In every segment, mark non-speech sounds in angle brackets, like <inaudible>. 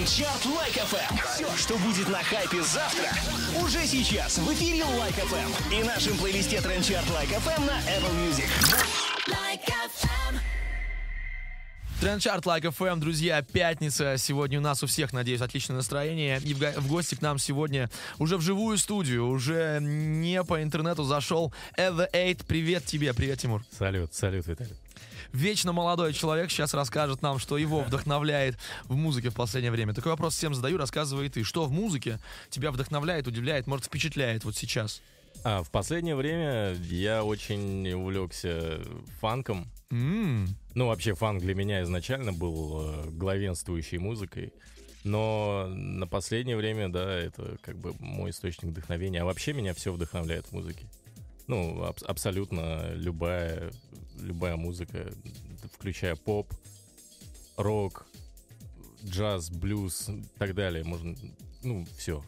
Трендчарт Like FM. Все, что будет на хайпе завтра, уже сейчас в эфире Like FM и нашем плейлисте Трендчарт Like FM на Apple Music. Like FM. Трендчарт Like FM, друзья, пятница. Сегодня у нас у всех, надеюсь, отличное настроение. И в, го- в гости к нам сегодня уже в живую студию, уже не по интернету зашел Everthe8. Привет тебе, привет, Тимур. Салют, салют, Виталий. Вечно молодой человек сейчас расскажет нам, что его вдохновляет в музыке в последнее время. Такой вопрос всем задаю, рассказывай ты. Что в музыке тебя вдохновляет, удивляет, может, впечатляет вот сейчас? А, в последнее время я очень увлекся фанком. М, Ну, вообще, фанк для меня изначально был э, главенствующей музыкой. Но на последнее время, да, это как бы мой источник вдохновения. А вообще меня все вдохновляет в музыке. Ну, аб- абсолютно любая, любая музыка, включая поп, рок, джаз, блюз и так далее. Можно, ну, все.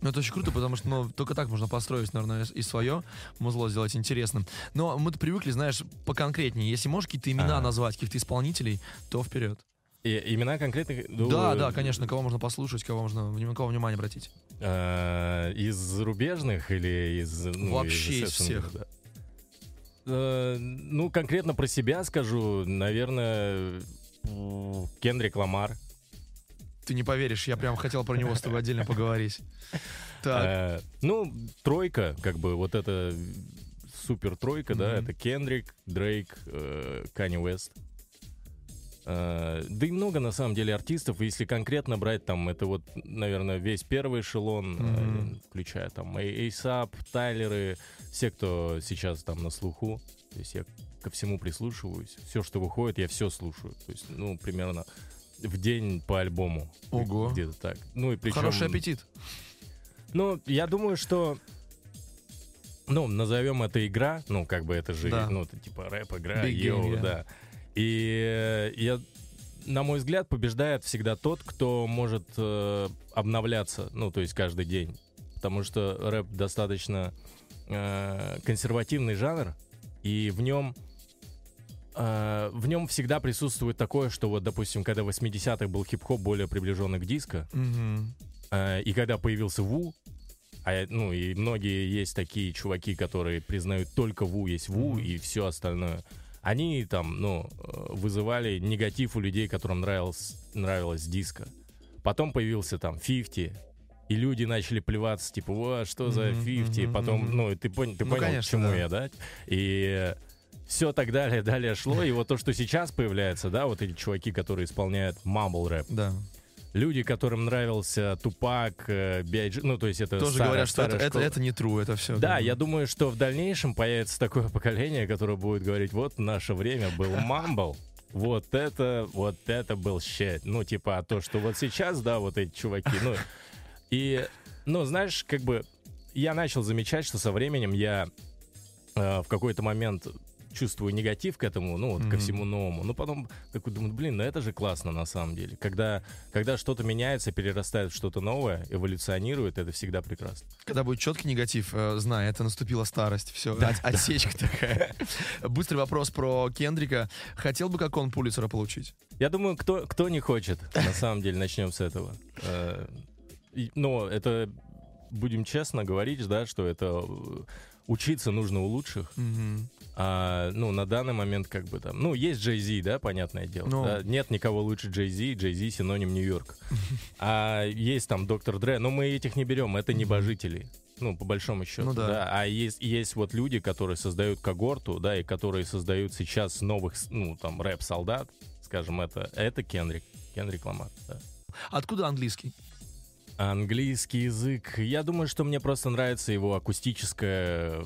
Ну, это очень круто, потому что ну, только так можно построить, наверное, и свое музло сделать интересным. Но мы-то привыкли, знаешь, поконкретнее. Если можешь какие-то имена Ага. назвать, каких-то исполнителей, то вперед. И имена конкретных... ну, Да, да, конечно, кого можно послушать, кого можно, на кого внимание обратить. Э, из зарубежных или из... ну, Вообще из всех. да. Э, ну, конкретно про себя скажу, наверное, Кендрик Ламар. Ты не поверишь, я прям хотел про него с тобой отдельно поговорить. <laughs> Так, Э, ну, тройка, как бы вот эта супер тройка, да, это Кендрик, Дрейк, э, Канни Уэст. Э, да и много, на самом деле, артистов. Если конкретно брать, там, это вот, наверное, весь первый эшелон, Мгм. включая там Эйсап, Тайлеры, все, кто сейчас там на слуху. То есть я ко всему прислушиваюсь. Все, что выходит, я все слушаю. То есть, ну, примерно в день по альбому. Ого. Где-то так. Ну, и причем... хороший аппетит. Ну, я думаю, что ну, назовем это игра, ну, как бы это же, Да. ну, это типа рэп-игра, Big йоу, game, yeah. да. И э, я, на мой взгляд, побеждает всегда тот, кто может э, обновляться, ну, то есть каждый день. Потому что рэп достаточно э, консервативный жанр, и в нем э, в нем всегда присутствует такое, что вот, допустим, когда в 80-х был хип-хоп более приближенный к диско, Мгм. Э, И когда появился Ву, а, ну и многие есть такие чуваки, которые признают только Ву есть Ву Мгм. и все остальное. Они там, ну, э, вызывали негатив у людей, которым нравилось, нравилось диско. Потом появился там 50, и люди начали плеваться, типа, «Во, что за Мгм, 50? мгм, Потом, мгм. ну, ты, пон- ты Ну, понял, к конечно, чему да. я, да? И все так далее, далее шло. И вот то, что сейчас появляется, да, вот эти чуваки, которые исполняют мамбл рэп, Да. Люди, которым нравился Тупак, э, B.I.G., ну, то есть это Тоже старая- говорят, что это, это, это не true, это все. Да, я думаю, что в дальнейшем появится такое <laughs> поколение, которое будет говорить, вот наше время был <laughs> мамбл, вот это, вот это был щит. Ну, типа, а то, что вот сейчас, да, вот эти чуваки, ну, <laughs> и, ну, знаешь, как бы я начал замечать, что со временем я э, в какой-то момент чувствую негатив к этому, ну, вот ко Мгм. всему новому. Ну, потом такой думаю, блин, ну это же классно на самом деле. Когда, когда что-то меняется, перерастает в что-то новое, эволюционирует, это всегда прекрасно. Когда будет четкий негатив, э, знай, это наступила старость. Все, отсечка такая. Быстрый вопрос про Кендрика. Хотел бы, как он Пулицера получить? Я думаю, кто, кто не хочет, на самом деле, начнем с этого. Э, Но это, будем честно говорить, да, что это э, учиться нужно у лучших. Мгм. А, ну, на данный момент, как бы там. Ну, есть Зи, да, понятное дело. Ну. да. Нет никого лучше. Джей Зи синоним Нью-Йорк. А есть там Доктор Дре, но мы этих не берем, это небожители. Ну, по большому счету, Ну да. А есть, есть вот люди, которые создают когорту, да, и которые создают сейчас новых, ну, там, рэп-солдат, скажем, это, это Кендрик, Кендрик Ламар, да. Откуда английский? Английский язык. Я думаю, что мне просто нравится его акустическое,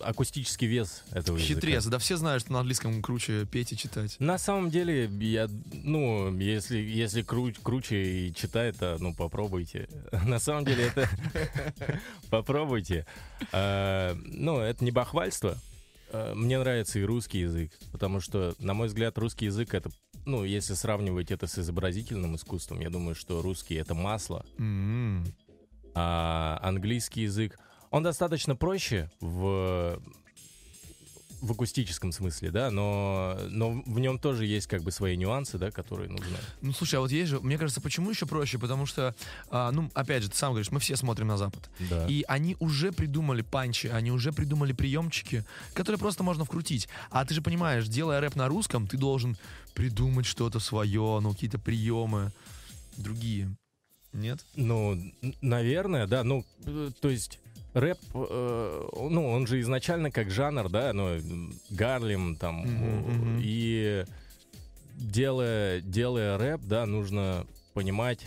акустический вес этого языка. Хитрец. Да все знают, что на английском круче петь и читать. На самом деле, я, ну, если, если кру- круче и читает, то, ну, попробуйте. <laughs> На самом деле, это... <laughs> Попробуйте. А, Ну, это не бахвальство. А, Мне нравится и русский язык, потому что, на мой взгляд, русский язык — это, ну, если сравнивать это с изобразительным искусством, я думаю, что русский — это масло, М. а английский язык, он достаточно проще в в акустическом смысле, да, но, но в нем тоже есть как бы свои нюансы, да, которые нужны. Ну, слушай, а вот есть же, мне кажется, почему еще проще? Потому что, а, ну, опять же, ты сам говоришь, мы все смотрим на Запад. Да. И они уже придумали панчи, они уже придумали приемчики, которые просто можно вкрутить. А ты же понимаешь, делая рэп на русском, ты должен придумать что-то свое, ну, какие-то приемы другие. Нет? Ну, наверное, да. Ну, э, то есть рэп, э, ну, он же изначально как жанр, да, ну, Гарлем там. Мгм. И делая, делая рэп, да, нужно понимать,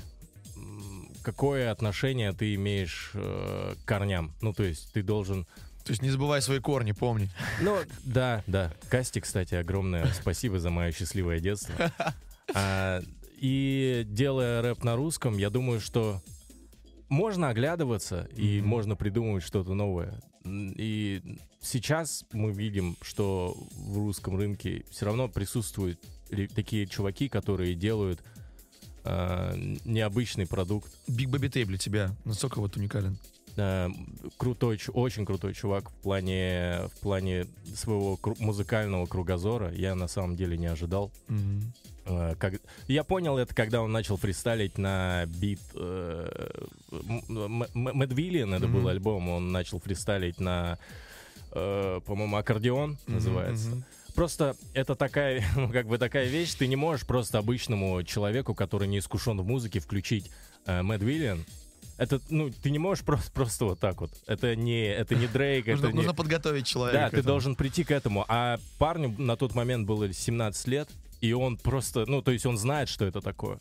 какое отношение ты имеешь э, к корням. Ну, то есть ты должен... То есть не забывай свои корни, помни. Ну, да, да. Касти, кстати, огромное спасибо за мое счастливое детство. <laughs> А, и делая рэп на русском, я думаю, что можно оглядываться и Мгм. можно придумывать что-то новое. И сейчас мы видим, что в русском рынке все равно присутствуют такие чуваки, которые делают а, необычный продукт. Big Baby Tape для тебя насколько вот уникален? А, крутой, очень крутой чувак в плане, в плане своего кру- музыкального кругозора. Я на самом деле не ожидал. Э, как- Я понял это, когда он начал фристайлить на бит Madvillain, это был Мгм. альбом, он начал фристайлить на, э, по-моему, Accordion называется. Мгм. Просто это такая, <laughs> ну, как бы такая вещь, ты не можешь просто обычному человеку, который не искушен в музыке, включить э, Мэдвиллиан. Это, ну, ты не можешь просто, просто вот так вот. Это не, это не Дрейк, Нужно, это не... нужно подготовить человека. Да, ты этому. должен прийти к этому. А парню на тот момент было 17 лет, и он просто, ну, то есть он знает, что это такое.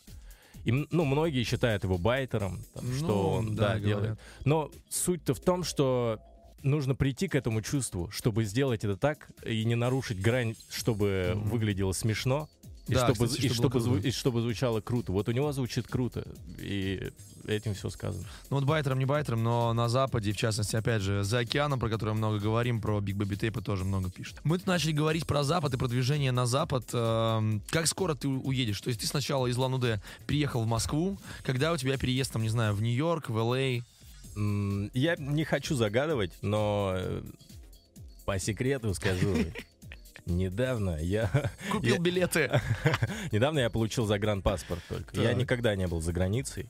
И, ну, многие считают его байтером, там, Ну, что он, да, да, говорят. делает. Но суть-то в том, что нужно прийти к этому чувству, чтобы сделать это так и не нарушить грань, чтобы Мгм. выглядело смешно. И, Да, чтобы, кстати, и, чтобы зву- и чтобы звучало круто. Вот у него звучит круто. И этим все сказано. Ну вот байтером, не байтером, но на Западе, в частности, опять же, за океаном, про который много говорим, про Big Baby Tape а тоже много пишет. Мы тут начали говорить про Запад и продвижение на Запад. Эм, Как скоро ты уедешь? То есть ты сначала из Улан-Удэ приехал в Москву, когда у тебя переезд, там, не знаю, в Нью-Йорк, в L.A.? Я не хочу загадывать, но э, по секрету скажу. Недавно я <laughs> Купил Я- билеты. <laughs> недавно я получил загранпаспорт только. Я Так. никогда не был за границей.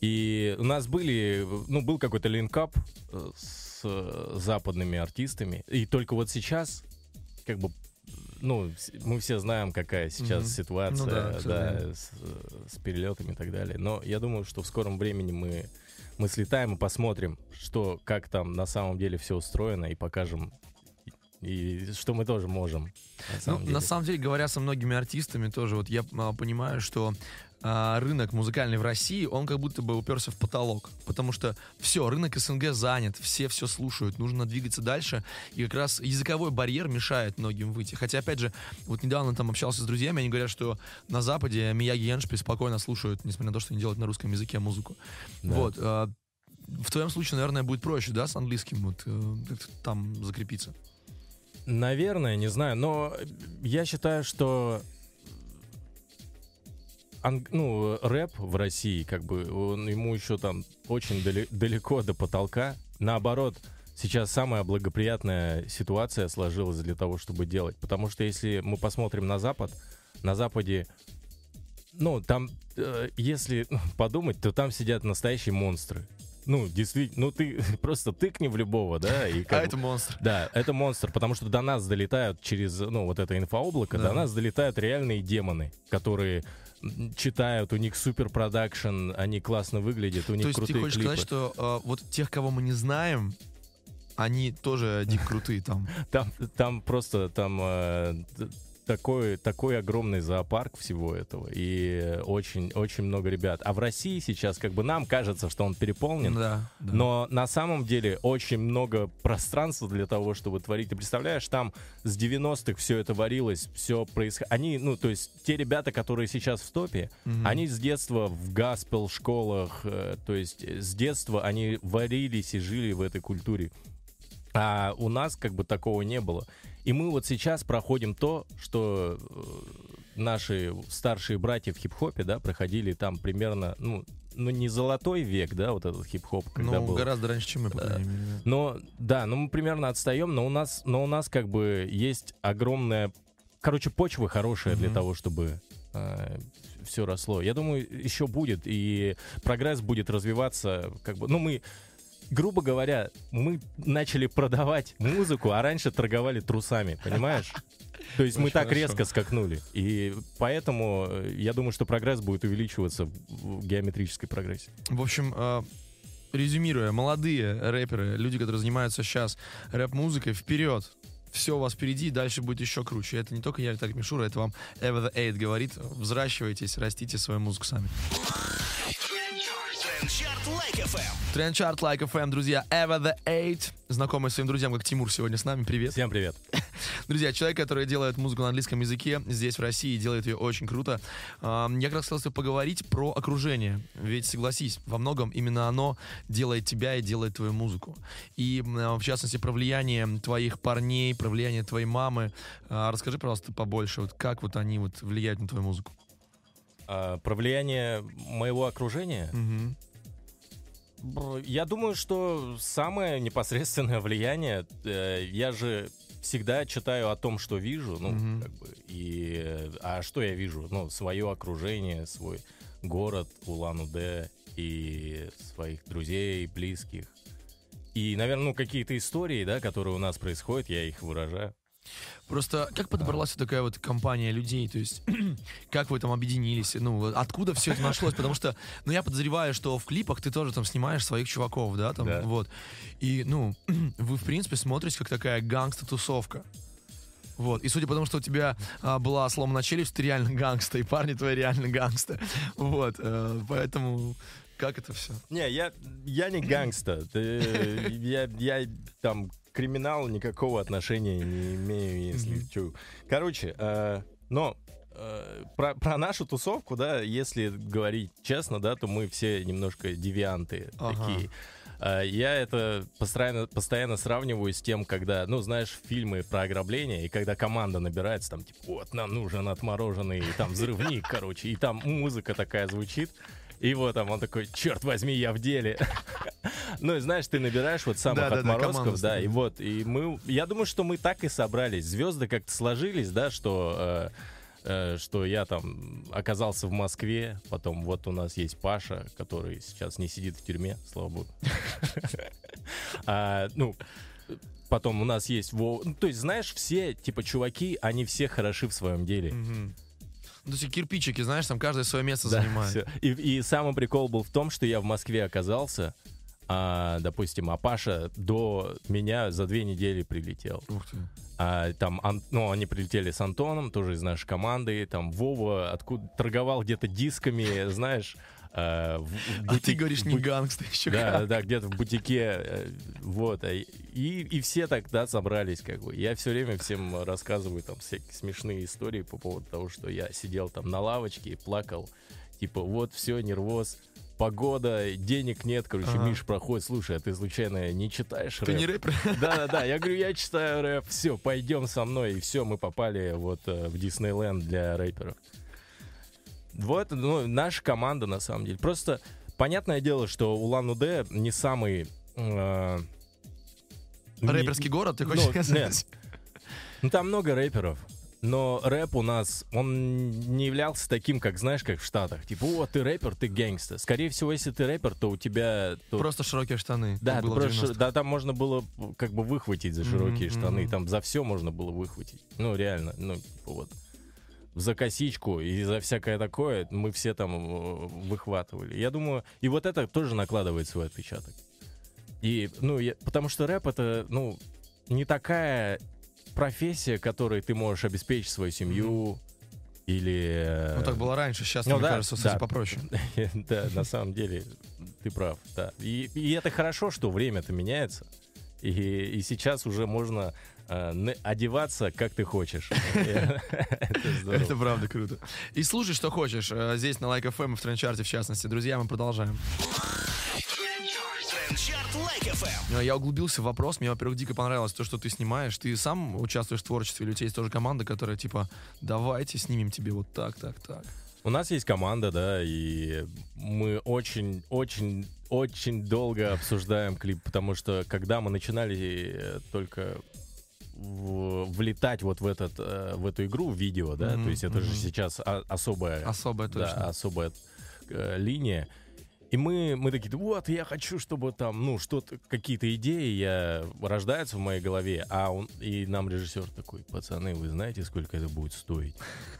И у нас были, ну, был какой-то линкап э, с э, западными артистами. И только вот сейчас, как бы, ну, мы все знаем, какая сейчас Мгм. ситуация, Ну да, да, с, с перелетами и так далее. Но я думаю, что в скором времени мы, мы слетаем и посмотрим, что, как там на самом деле все устроено, и покажем, и, что мы тоже можем. На Ну, самом деле. на самом деле, говоря со многими артистами, тоже вот я а, понимаю, что а, рынок музыкальный в России, он как будто бы уперся в потолок. Потому что все, рынок СНГ занят, все все слушают, нужно двигаться дальше. И как раз языковой барьер мешает многим выйти. Хотя, опять же, вот недавно там общался с друзьями, они говорят, что на Западе Мияги и Эншпиль спокойно слушают, несмотря на то, что они делают на русском языке музыку. Да. Вот. а, в твоем случае, наверное, будет проще, да, с английским вот э, там закрепиться. Наверное, не знаю, но я считаю, что ан- ну, рэп в России, как бы, он, ему еще там очень дали- далеко до потолка. Наоборот, сейчас самая благоприятная ситуация сложилась для того, чтобы делать. Потому что если мы посмотрим на Запад, на Западе, ну, там, э, если подумать, то там сидят настоящие монстры. Ну, действительно, ну ты <laughs> просто тыкни в любого, да, и <laughs> как а это монстр. да, это монстр, потому что до нас долетают через, ну, вот это инфооблако, Да. до нас долетают реальные демоны, которые читают, у них супер продакшн, они классно выглядят, у них То есть ты хочешь клипы. сказать, что э, вот тех, кого мы не знаем, они тоже дико <laughs> крутые там. Там, там просто там э, такой, такой огромный зоопарк всего этого, и очень, очень много ребят. А в России сейчас, как бы нам кажется, что он переполнен, Да, да. Но на самом деле очень много пространства для того, чтобы творить. Ты представляешь, там с 90-х все это варилось, все происходило. Они, ну, то есть те ребята, которые сейчас в топе, Мгм. они с детства в гаспел школах, э, то есть с детства они варились и жили в этой культуре. А у нас как бы такого не было. И мы вот сейчас проходим то, что э, наши старшие братья в хип-хопе, да, проходили там примерно, ну, ну, не золотой век, да, вот этот хип-хоп, когда Ну, был. гораздо раньше, чем мы, по крайней мере. да. Но, да, ну мы примерно отстаем, но у нас, но у нас как бы есть огромная, короче, почва хорошая для Мгм. того, чтобы все росло. Я думаю, еще будет, и прогресс будет развиваться, как бы, ну мы, грубо говоря, мы начали продавать музыку, а раньше торговали трусами, понимаешь? <laughs> То есть мы так хорошо. резко скакнули. И поэтому э, я думаю, что прогресс будет увеличиваться в геометрической прогрессии. В общем, э, резюмируя, молодые рэперы, люди, которые занимаются сейчас рэп-музыкой, вперед! Все у вас впереди, дальше будет еще круче. Это не только я, Виталий Мишура, это вам Ever the Eight говорит. Взращивайтесь, растите свою музыку сами. Трендчарт Лайк FM. Трендчарт Like FM, друзья, Ever the Eight. Знакомый своим друзьям, как Тимур сегодня с нами. Привет. Всем привет. <laughs> Друзья, человек, который делает музыку на английском языке здесь, в России, делает ее очень круто. Я как раз хотел с тобой поговорить про окружение. Ведь, согласись, во многом именно оно делает тебя и делает твою музыку. И, а, в частности, про влияние твоих парней, про влияние твоей мамы. А, Расскажи, пожалуйста, побольше, вот как вот они вот влияют на твою музыку. А, про влияние моего окружения. Мгм. Я думаю, что самое непосредственное влияние, э, я же всегда читаю о том, что вижу, ну, Мгм. как бы, и, а что я вижу? Ну, свое окружение, свой город Улан-Удэ и своих друзей, близких. И, наверное, ну, какие-то истории, да, которые у нас происходят, я их выражаю. Просто как подобралась такая вот компания людей? То есть, <clears throat> как вы там объединились? Ну, откуда все это нашлось? Потому что, ну, я подозреваю, что в клипах ты тоже там снимаешь своих чуваков, да, там, Да. вот. И, ну, <clears throat> вы, в принципе, смотритесь как такая гангста-тусовка. Вот. И судя по тому, что у тебя а, была сломана челюсть, ты реально гангста, и парни твои реально гангста. Вот. э, поэтому как это все? Не, я, я не гангста. Я, я там криминалу никакого отношения не имею, если чё. Короче, э, но э, про, про нашу тусовку, да, если говорить честно, да, то мы все немножко девианты Ага. такие. Э, Я это постоянно, постоянно сравниваю с тем, когда, ну, знаешь, фильмы про ограбление, и когда команда набирается, там, типа, вот, нам нужен отмороженный, там, взрывник, <laughs> короче, и там музыка такая звучит, и вот там он такой, черт возьми, я в деле. <laughs> Ну, и знаешь, ты набираешь вот самых команду отморозков, да, и ставишь. вот, и мы, я думаю, что мы так и собрались. Звезды как-то сложились, да, что, э, э, что я там оказался в Москве, потом вот у нас есть Паша, который сейчас не сидит в тюрьме, слава богу. <laughs> А, Ну, потом у нас есть Вова. Ну, то есть, знаешь, все, типа, чуваки, они все хороши в своем деле. Ну, то есть кирпичики, знаешь, там каждое свое место Да, занимает. И, и самый прикол был в том, что я в Москве оказался, а, допустим, а Паша до меня за две недели прилетел. Ух ты. А, там, Ан- ну, они прилетели с Антоном, тоже из нашей команды. Там Вова откуда торговал где-то дисками, знаешь. а, в- в А ты бутик- говоришь не гангста еще Да, как. да, где-то в бутике, э, вот, а и, и все тогда собрались, как бы. Я все время всем рассказываю там всякие смешные истории по поводу того, что я сидел там на лавочке и плакал, типа, вот, все, нервоз, погода, денег нет, короче, Ага. Миш проходит, слушай, а ты случайно не читаешь Ты не рэпер? <laughs> да-да-да, я говорю, я читаю рэп, все, пойдем со мной, и все, мы попали вот э, в Диснейленд для рэперов. Вот, ну, наша команда, на самом деле. Просто, понятное дело, что Улан-Удэ не самый... э, не- Рэперский город, ты ну, хочешь нет. сказать? Ну, там много рэперов. Но рэп у нас, он не являлся таким, как, знаешь, как в Штатах. Типа, о, ты рэпер, ты гэнгста. Скорее всего, если ты рэпер, то у тебя... то- Просто широкие штаны. да, было просто- 90-х. да, там можно было как бы выхватить за широкие Мгм, штаны, там за все можно было выхватить. Ну, реально, ну, типа вот. За косичку и за всякое такое мы все там э, выхватывали. Я думаю, и вот это тоже накладывает свой отпечаток. И, ну, я- потому что рэп это, ну, не такая профессия, которой ты можешь обеспечить свою семью или... э, Ну, так было раньше, сейчас, Ну мне да, кажется, да. попроще. <laughs> Да, на самом деле, ты прав, да. И, и это хорошо, что время-то меняется. И, и сейчас уже можно э, одеваться, как ты хочешь. <laughs> Это правда круто. И слушай, что хочешь. э, Здесь на Like FM в Трендчарте, в частности. Друзья, мы продолжаем. Трендчарт Лайк FM. Э, Я углубился в вопрос. Мне, во-первых, дико понравилось то, что ты снимаешь. Ты сам участвуешь в творчестве, или у тебя есть тоже команда, которая типа, давайте снимем тебе вот так, так, так. У нас есть команда, да, и мы очень, очень, очень долго обсуждаем клип, потому что когда мы начинали э, только в- влетать вот в этот, э, в эту игру в видео, да, Мгм, то есть это же мгм. сейчас особая, Особое да, точно. особая э, линия. И мы, мы такие, вот, я хочу, чтобы там, ну, что-то, какие-то идеи я, рождаются в моей голове, а он, и нам режиссер такой, пацаны, вы знаете, сколько это будет стоить?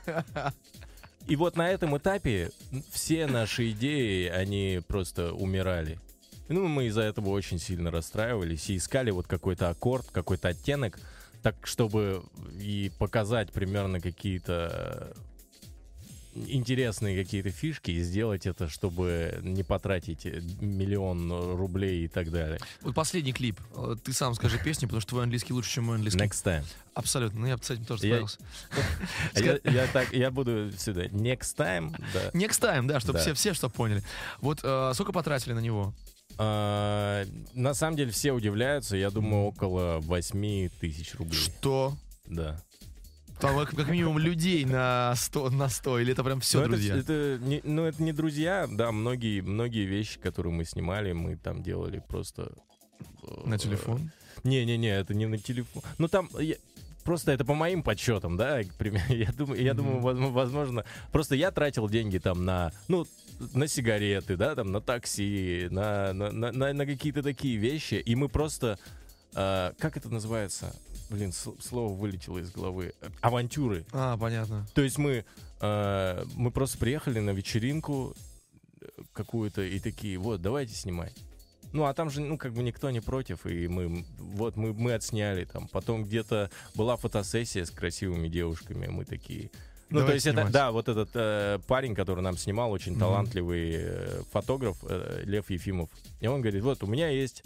<laughs> И вот на этом этапе все наши идеи, они просто умирали. Ну, мы из-за этого очень сильно расстраивались и искали вот какой-то аккорд, какой-то оттенок, так, чтобы и показать примерно какие-то интересные какие-то фишки и сделать это, чтобы не потратить миллион рублей и так далее. Вот последний клип. Э, Ты сам скажи <laughs> песню, потому что твой английский лучше, чем мой английский. Next time. Абсолютно. Ну, я бы с этим тоже Я- справился. А <laughs> Я, я так, я буду сюда. Next time, да. Next time, да, чтобы Да. все, все что поняли. Вот э, сколько потратили на него? А, на самом деле все удивляются. Я думаю, около 8 тысяч рублей. Что? Да. Там как, минимум людей на 100, на 100, или это прям все, Но это- друзья? Это, не, ну, это не друзья, да, многие, многие вещи, которые мы снимали, мы там делали просто... э, На телефон? Не-не-не, это не на телефон. Ну там... я- Просто это по моим подсчетам, да, к примеру. <laughs> я думаю, я думаю, возможно, просто я тратил деньги там на, ну, на сигареты, да, там, на такси, на, на, на, на- на какие-то такие вещи, и мы просто, э, как это называется? Блин, слово вылетело из головы. Авантюры. А, понятно. То есть мы, э, мы просто приехали на вечеринку э, какую-то и такие, вот, давайте снимать. Ну, а там же, ну, как бы никто не против, и мы, вот, мы, мы отсняли там. Потом где-то была фотосессия с красивыми девушками, мы такие... Ну, то Давайте есть это, снимать. да, вот этот э, парень, который нам снимал, очень Мгм. талантливый э, фотограф э, Лев Ефимов. И он говорит, вот, у меня есть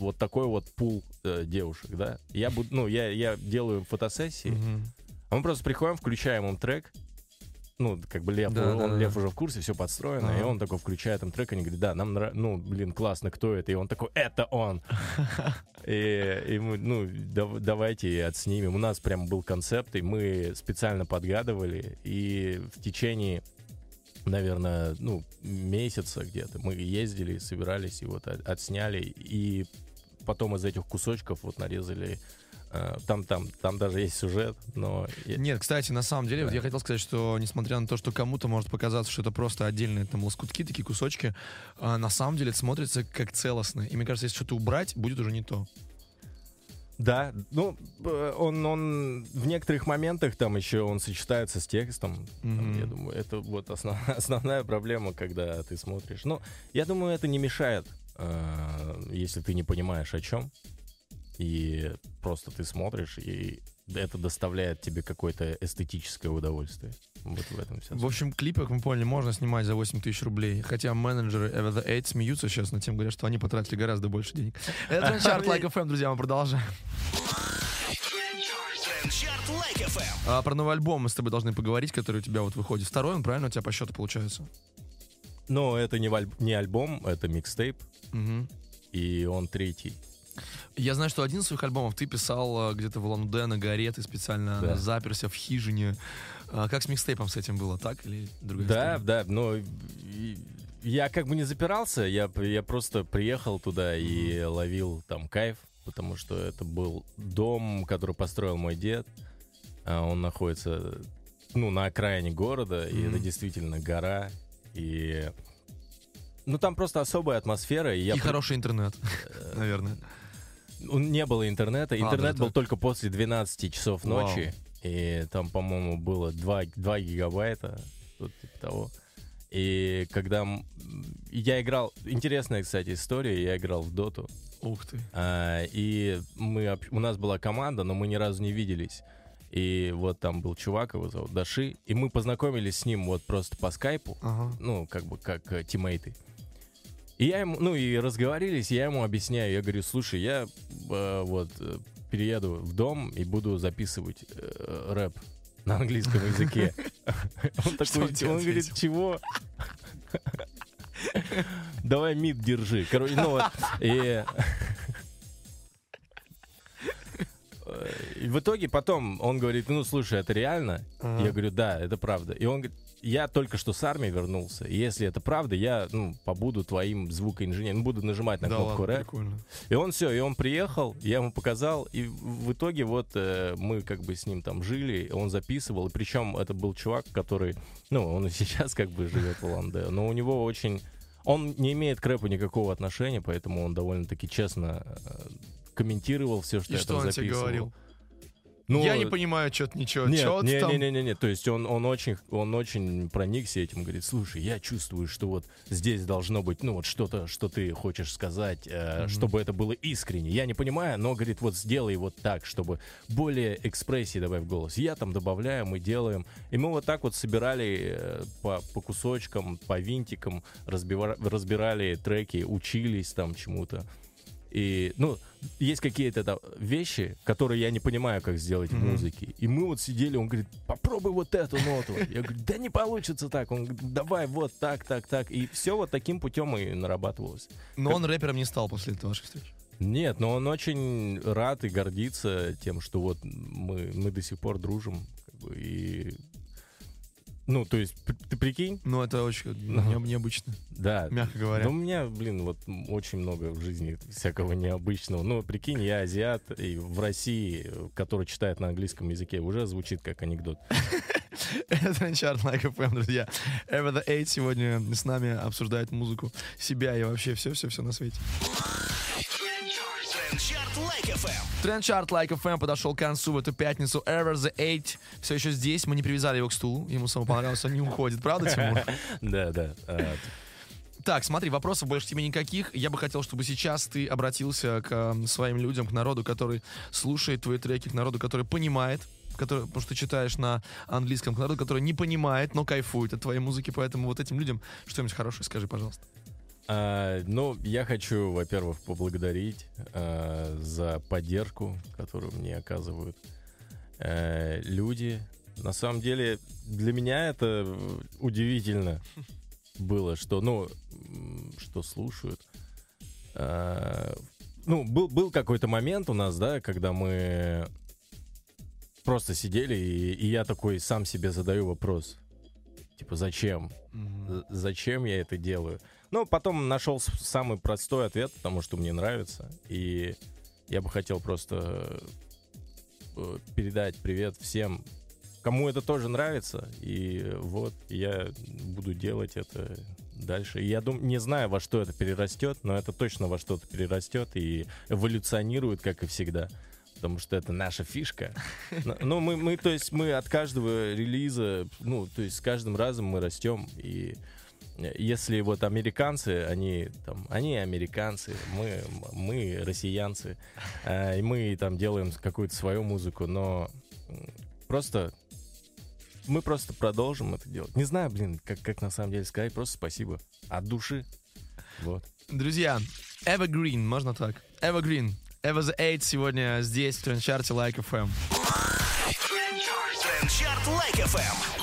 вот такой вот пул э, девушек, да. Я буду, ну, я, я делаю фотосессии, а мы просто приходим, включаем им трек. Ну, как бы Лев, Да, он, да, да. Лев уже в курсе, все подстроено. И Ага. он такой включает им трек, и они говорят, да, нам нравится, ну, блин, классно, кто это? И он такой, это он. <laughs> И, и мы, ну, дав- давайте отснимем. У нас прям был концепт, и мы специально подгадывали. И в течение, наверное, ну, месяца где-то мы ездили, собирались и вот от- отсняли. И потом из этих кусочков вот нарезали э, там, там, там даже есть сюжет, но Нет, кстати, на самом деле, вот Да. я хотел сказать, что несмотря на то, что кому-то может показаться, что это просто отдельные там лоскутки, такие кусочки, а, на самом деле это смотрится как целостно. И мне кажется, если что-то убрать, будет уже не то. Да, ну, он, он в некоторых моментах там еще он сочетается с текстом. Там, Мгм. я думаю, это вот основ- <laughs> основная проблема, когда ты смотришь. Ну, я думаю, это не мешает, если ты не понимаешь о чем. И просто ты смотришь, и это доставляет тебе какое-то эстетическое удовольствие. Вот в этом вся В общем, клипы, как мы поняли, можно снимать за 8 тысяч рублей. Хотя менеджеры Ever the Eight смеются сейчас над тем, говорят, что они потратили гораздо больше денег. Это Трендчарт Like FM, друзья, мы продолжаем. А, про новый альбом мы с тобой должны поговорить, который у тебя вот выходит. Второй он, правильно, у тебя по счету получается? Но это не, валь- не альбом, это микстейп, Мгм. и он третий. Я знаю, что один из своих альбомов ты писал э, где-то в Лануде на горе, ты специально Да. заперся в хижине. А как с микстейпом с этим было, так или другая Да, история? да, но и- я как бы не запирался, я, я просто приехал туда и ловил там кайф, потому что это был дом, который построил мой дед. А Он находится, ну, на окраине города, и Мгм. это действительно гора, и... Ну, там просто особая атмосфера, и я... И при- хороший интернет, наверное. Ну, Не было интернета. А, Интернет был так. только после 12 часов Вау. ночи. И там, по-моему, было 2, 2 гигабайта. Типа того. И когда я играл... Интересная, кстати, история. Я играл в доту. Ух ты. а, и мы, у нас была команда, но мы ни разу не виделись. И вот там был чувак, его зовут Даши. И мы познакомились с ним вот просто по скайпу Ага. ну, как бы, как э, тиммейты. И я ему, ну, и разговорились, я ему объясняю, я говорю, слушай, я э, вот э, перееду в дом и буду записывать э, рэп на английском языке. <laughs> Он такой, он говорит, чего? <laughs> Давай мид держи. Короче, ну вот, и... И в итоге потом он говорит, ну, слушай, это реально? Ага. Я говорю, да, это правда. И он говорит, я только что с армии вернулся. И если это правда, я ну, побуду твоим звукоинженером, буду нажимать на Да кнопку ладно, прикольно. И он все, и он приехал, я ему показал, и в итоге вот э, мы как бы с ним там жили, он записывал, и причем это был чувак, который, ну, он и <laughs> сейчас как бы живет в Улан-Удэ, но у него очень, он не имеет к рэпу никакого отношения, поэтому он довольно-таки честно э, комментировал все, что И я что там он тебе записывал. говорил? Ну, Я не понимаю, что-то ничего. нет, чё ты не, там? не, не, не, не, то есть он, он очень, он очень проникся этим, говорит, слушай, я чувствую, что вот здесь должно быть, ну вот что-то, что ты хочешь сказать, э, чтобы это было искренне. Я не понимаю, но говорит, вот сделай вот так, чтобы более экспрессии добавь в голос. Я там добавляю, мы делаем, и мы вот так вот собирали э, по, по кусочкам, по винтикам, разбива- разбирали треки, учились там чему-то. И, ну, есть какие-то да, вещи, которые я не понимаю, как сделать в музыке. И мы вот сидели, он говорит, попробуй вот эту ноту. Я говорю, да не получится так. Он говорит, давай вот так, так, так. И все вот таким путем и нарабатывалось. Но он рэпером не стал после этого вашей встречи. Нет, но он очень рад и гордится тем, что вот мы, мы до сих пор дружим. как бы, и... Ну, то есть, ты прикинь? Ну, это очень Ага. необычно, Да. мягко говоря. Да у меня, блин, вот очень много в жизни всякого необычного. Ну, прикинь, я азиат, и в России, который читает на английском языке, уже звучит как анекдот. <laughs> Это Трендчарт Like FM, друзья. Ever the Eight сегодня с нами обсуждает музыку себя и вообще все-все-все на свете. FM. Трендчарт Like FM подошел к концу в эту пятницу. Ever the Eight все еще здесь. Мы не привязали его к стулу. Ему самому понравилось, он не уходит. Правда, Тимур? <laughs> Да, да. а, Так, смотри, вопросов больше тебе никаких. Я бы хотел, чтобы сейчас ты обратился к э, своим людям, к народу, который слушает твои треки, к народу, который понимает, который, потому что ты читаешь на английском, к народу, который не понимает, но кайфует от твоей музыки. Поэтому вот этим людям что-нибудь хорошее скажи, пожалуйста. А, Ну, я хочу, во-первых, поблагодарить а, за поддержку, которую мне оказывают э, люди. На самом деле, для меня это удивительно было, что, ну, что слушают. А, Ну, был, был какой-то момент у нас, да, когда мы просто сидели, и, и я такой сам себе задаю вопрос. Типа, зачем? З- Зачем я это делаю? Ну, потом нашел самый простой ответ, потому что мне нравится. И я бы хотел просто э, передать привет всем, кому это тоже нравится. И вот я буду делать это дальше. Я дум, не знаю, во что это перерастет, но это точно во что-то перерастет и эволюционирует, как и всегда. Потому что это наша фишка. Но- Ну, мы, мы, то есть, мы от каждого релиза, ну, то есть, с каждым разом мы растем. И если вот американцы, они там, они американцы, мы, мы россиянцы, а, и мы там делаем какую-то свою музыку, но просто мы просто продолжим это делать. Не знаю, блин, как, как на самом деле сказать, просто спасибо. От души. Вот. Друзья, Evergreen, можно так? Evergreen. Ever the Eight сегодня здесь, в трендчарте Like FM. Трендчарт Лайк FM. Like FM.